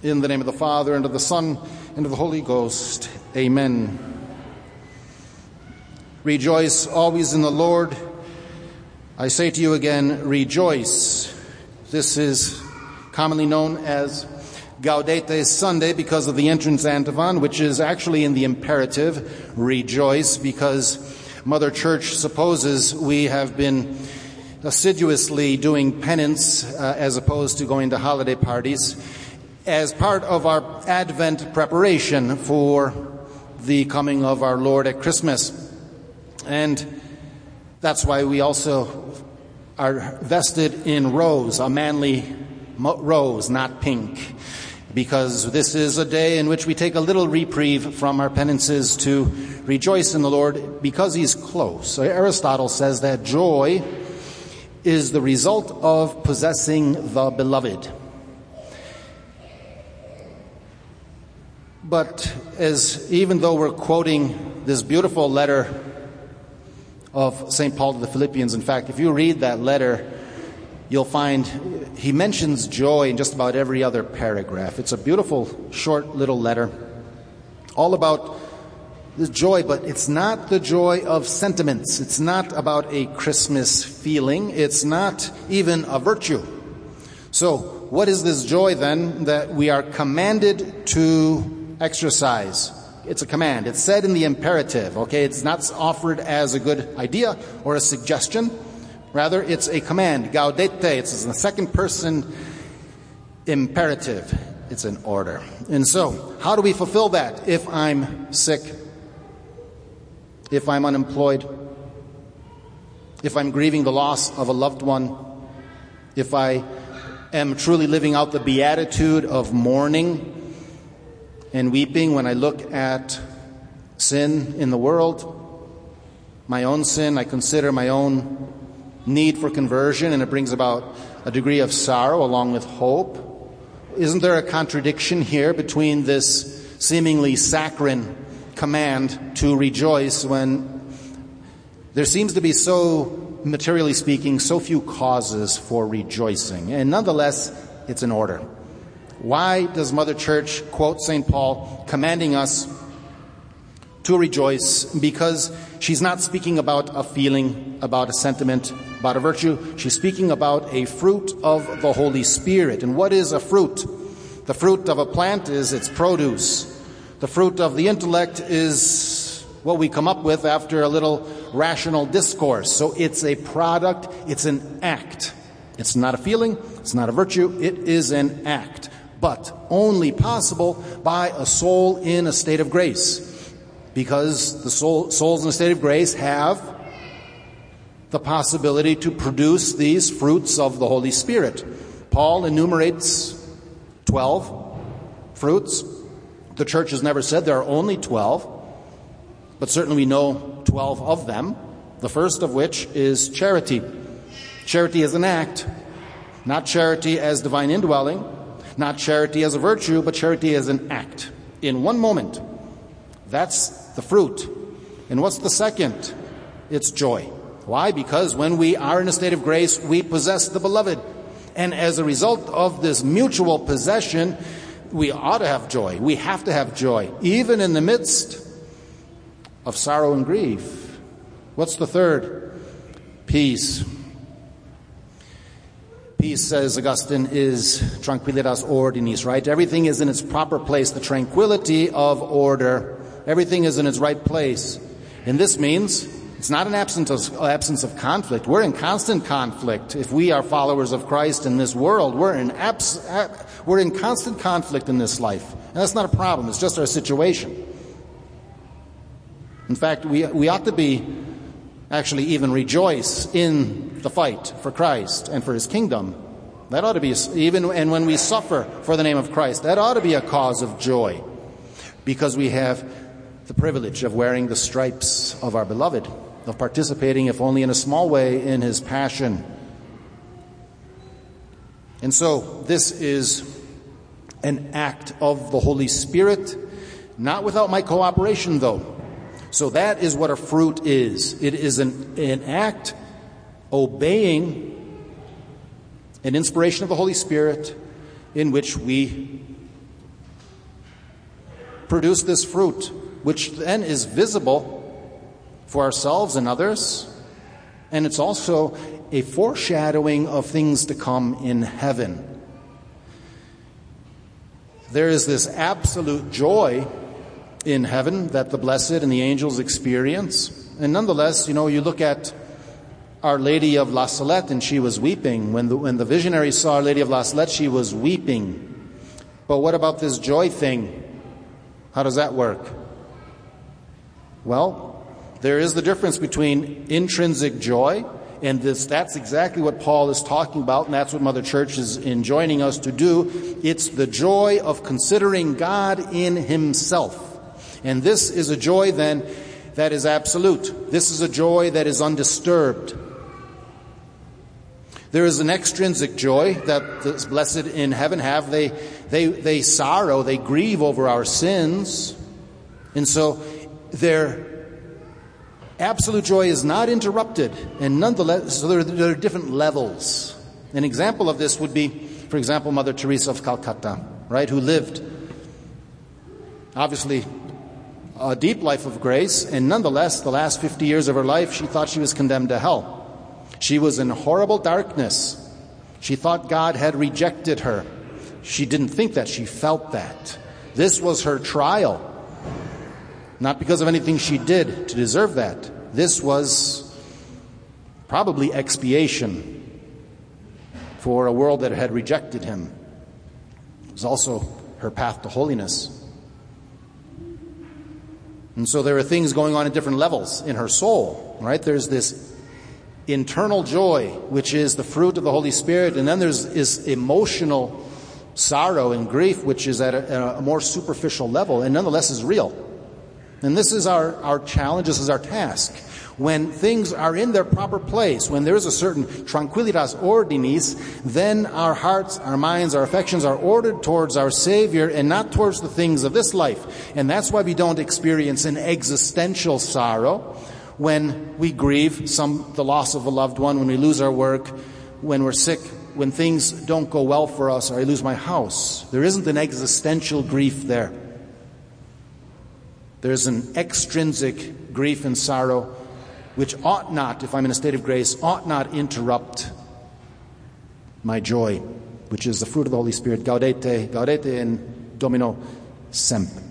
In the name of the Father, and of the Son, and of the Holy Ghost. Amen. Rejoice always in the Lord. I say to you again, rejoice. This is commonly known as Gaudete Sunday because of the entrance antiphon, which is actually in the imperative, rejoice, because Mother Church supposes we have been assiduously doing penance uh, as opposed to going to holiday parties as part of our Advent preparation for the coming of our Lord at Christmas. And that's why we also are vested in rose, a manly rose, not pink, because this is a day in which we take a little reprieve from our penances to rejoice in the Lord because He's close. So Aristotle says that joy is the result of possessing the beloved. But as even though we're quoting this beautiful letter of St. Paul to the Philippians, in fact, if you read that letter, you'll find he mentions joy in just about every other paragraph. It's a beautiful, short little letter, all about this joy, but it's not the joy of sentiments. It's not about a Christmas feeling. It's not even a virtue. So, what is this joy then that we are commanded to exercise. It's a command. It's said in the imperative, okay? It's not offered as a good idea or a suggestion. Rather, it's a command. Gaudete. It's in the second person imperative. It's an order. And so, how do we fulfill that if I'm sick? If I'm unemployed? If I'm grieving the loss of a loved one? If I am truly living out the beatitude of mourning and weeping when I look at sin in the world, my own sin, I consider my own need for conversion, and it brings about a degree of sorrow along with hope. Isn't there a contradiction here between this seemingly saccharine command to rejoice when there seems to be so, materially speaking, so few causes for rejoicing? And nonetheless, it's an order. Why does Mother Church quote St. Paul commanding us to rejoice? Because she's not speaking about a feeling, about a sentiment, about a virtue. She's speaking about a fruit of the Holy Spirit. And what is a fruit? The fruit of a plant is its produce. The fruit of the intellect is what we come up with after a little rational discourse. So it's a product, it's an act. It's not a feeling, it's not a virtue, it is an act but only possible by a soul in a state of grace. Because the soul, souls in a state of grace have the possibility to produce these fruits of the Holy Spirit. Paul enumerates 12 fruits. The church has never said there are only 12, but certainly we know 12 of them. The first of which is charity. Charity is an act, not charity as divine indwelling, not charity as a virtue, but charity as an act. In one moment. That's the fruit. And what's the second? It's joy. Why? Because when we are in a state of grace, we possess the beloved. And as a result of this mutual possession, we ought to have joy. We have to have joy, even in the midst of sorrow and grief. What's the third? Peace. Peace, says Augustine, is tranquilitas ordinis, right? Everything is in its proper place, the tranquility of order. Everything is in its right place. And this means it's not an absence of, absence of conflict. We're in constant conflict. If we are followers of Christ in this world, we're in, abs, we're in constant conflict in this life. And that's not a problem, it's just our situation. In fact, we, we ought to be actually even rejoice in the fight for Christ and for his kingdom. That ought to be, even and when we suffer for the name of Christ, that ought to be a cause of joy because we have the privilege of wearing the stripes of our beloved, of participating, if only in a small way, in his passion. And so, this is an act of the Holy Spirit, not without my cooperation, though. So that is what a fruit is. It is an, an act obeying an inspiration of the Holy Spirit in which we produce this fruit, which then is visible for ourselves and others. And it's also a foreshadowing of things to come in heaven. There is this absolute joy in heaven that the blessed and the angels experience. And nonetheless, you know, you look at Our Lady of La Salette and she was weeping. When the, when the visionary saw Our Lady of La Salette, she was weeping. But what about this joy thing? How does that work? Well, there is the difference between intrinsic joy and this, that's exactly what Paul is talking about, and that's what Mother Church is enjoining us to do. It's the joy of considering God in Himself. And this is a joy then that is absolute. This is a joy that is undisturbed. There is an extrinsic joy that the blessed in heaven have. They, they, they sorrow, they grieve over our sins. And so their absolute joy is not interrupted. And nonetheless, so there, there are different levels. An example of this would be, for example, Mother Teresa of Calcutta, right, who lived obviously a deep life of grace, and nonetheless, the last 50 years of her life, she thought she was condemned to hell. She was in horrible darkness. She thought God had rejected her. She didn't think that, she felt that. This was her trial. Not because of anything she did to deserve that. This was probably expiation for a world that had rejected him. It was also her path to holiness. And so there are things going on at different levels in her soul, right? There's this internal joy, which is the fruit of the Holy Spirit, and then there's is emotional sorrow and grief, which is at a, a, more superficial level, and nonetheless is real. And this is our, our challenge, this is our task. When things are in their proper place, when there is a certain tranquilitas ordinis, then our hearts, our minds, our affections are ordered towards our Savior and not towards the things of this life. And that's why we don't experience an existential sorrow, when we grieve some the loss of a loved one, when we lose our work, when we're sick, when things don't go well for us, or I lose my house. There isn't an existential grief there. There's an extrinsic grief and sorrow which ought not, if I'm in a state of grace, ought not interrupt my joy, which is the fruit of the Holy Spirit. Gaudete, gaudete in Domino semper.